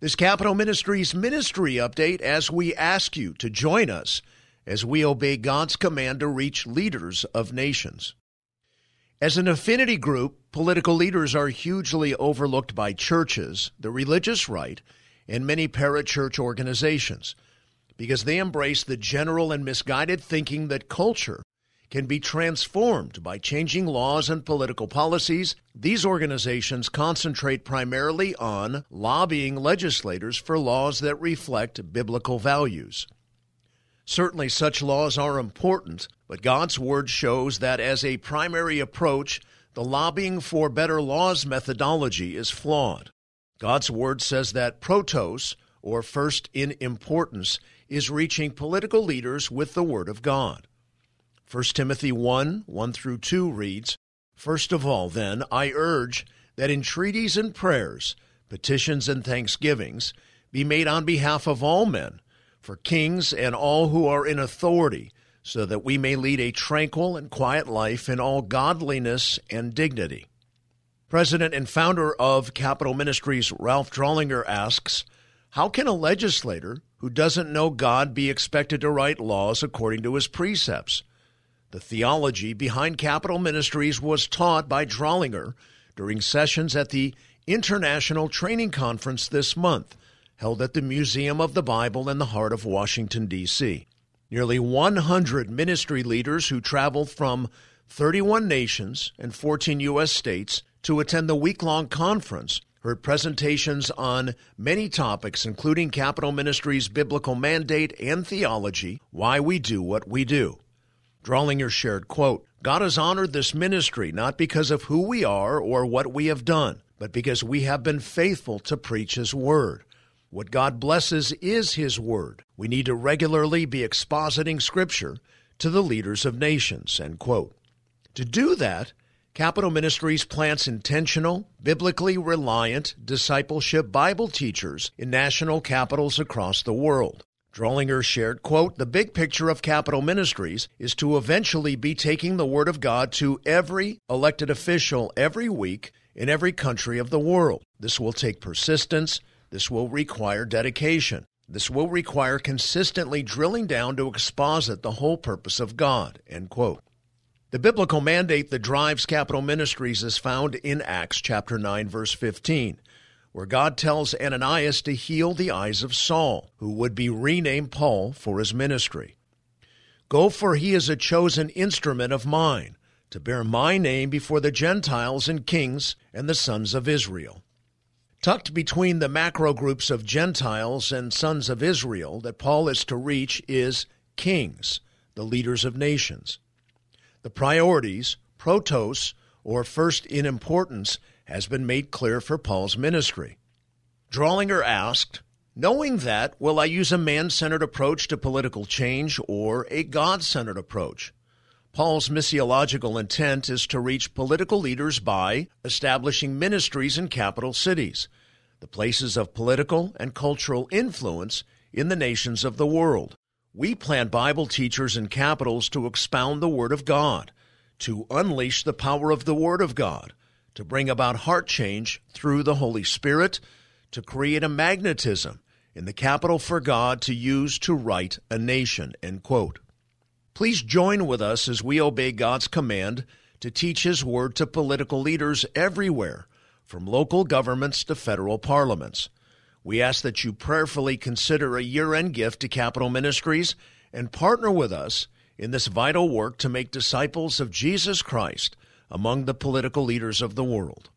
This Capitol Ministries ministry update as we ask you to join us as we obey God's command to reach leaders of nations. As an affinity group, political leaders are hugely overlooked by churches, the religious right, and many parachurch organizations because they embrace the general and misguided thinking that culture can be transformed by changing laws and political policies. These organizations concentrate primarily on lobbying legislators for laws that reflect biblical values. Certainly, such laws are important, but God's Word shows that as a primary approach, the lobbying for better laws methodology is flawed. God's Word says that protos, or first in importance, is reaching political leaders with the Word of God. 1 Timothy 1 1 through 2 reads, First of all, then, I urge that entreaties and prayers, petitions and thanksgivings be made on behalf of all men, for kings and all who are in authority, so that we may lead a tranquil and quiet life in all godliness and dignity. President and founder of Capitol Ministries, Ralph Drollinger, asks, How can a legislator who doesn't know God be expected to write laws according to his precepts? The theology behind Capitol Ministries was taught by Drollinger during sessions at the International Training Conference this month, held at the Museum of the Bible in the heart of Washington, D.C. Nearly 100 ministry leaders who traveled from 31 nations and 14 U.S. states to attend the week long conference heard presentations on many topics, including Capitol Ministries' biblical mandate and theology, why we do what we do. Drollinger shared, quote, God has honored this ministry not because of who we are or what we have done, but because we have been faithful to preach His Word. What God blesses is His Word. We need to regularly be expositing Scripture to the leaders of nations, end quote. To do that, Capitol Ministries plants intentional, biblically reliant discipleship Bible teachers in national capitals across the world. Drollinger shared, quote, The big picture of Capitol Ministries is to eventually be taking the Word of God to every elected official every week in every country of the world. This will take persistence. This will require dedication. This will require consistently drilling down to exposit the whole purpose of God, end quote. The biblical mandate that drives Capitol Ministries is found in Acts chapter 9 verse 15 where God tells Ananias to heal the eyes of Saul, who would be renamed Paul for his ministry. Go, for he is a chosen instrument of mine, to bear my name before the Gentiles and kings and the sons of Israel. Tucked between the macro groups of Gentiles and sons of Israel that Paul is to reach is kings, the leaders of nations. The priorities, protos, or first in importance, has been made clear for Paul's ministry. Drollinger asked, Knowing that, will I use a man centered approach to political change or a God centered approach? Paul's missiological intent is to reach political leaders by establishing ministries in capital cities, the places of political and cultural influence in the nations of the world. We plant Bible teachers in capitals to expound the Word of God, to unleash the power of the Word of God, to bring about heart change through the Holy Spirit, to create a magnetism in the capital for God to use to right a nation. End quote. Please join with us as we obey God's command to teach His Word to political leaders everywhere, from local governments to federal parliaments. We ask that you prayerfully consider a year end gift to Capitol Ministries and partner with us in this vital work to make disciples of Jesus Christ among the political leaders of the world.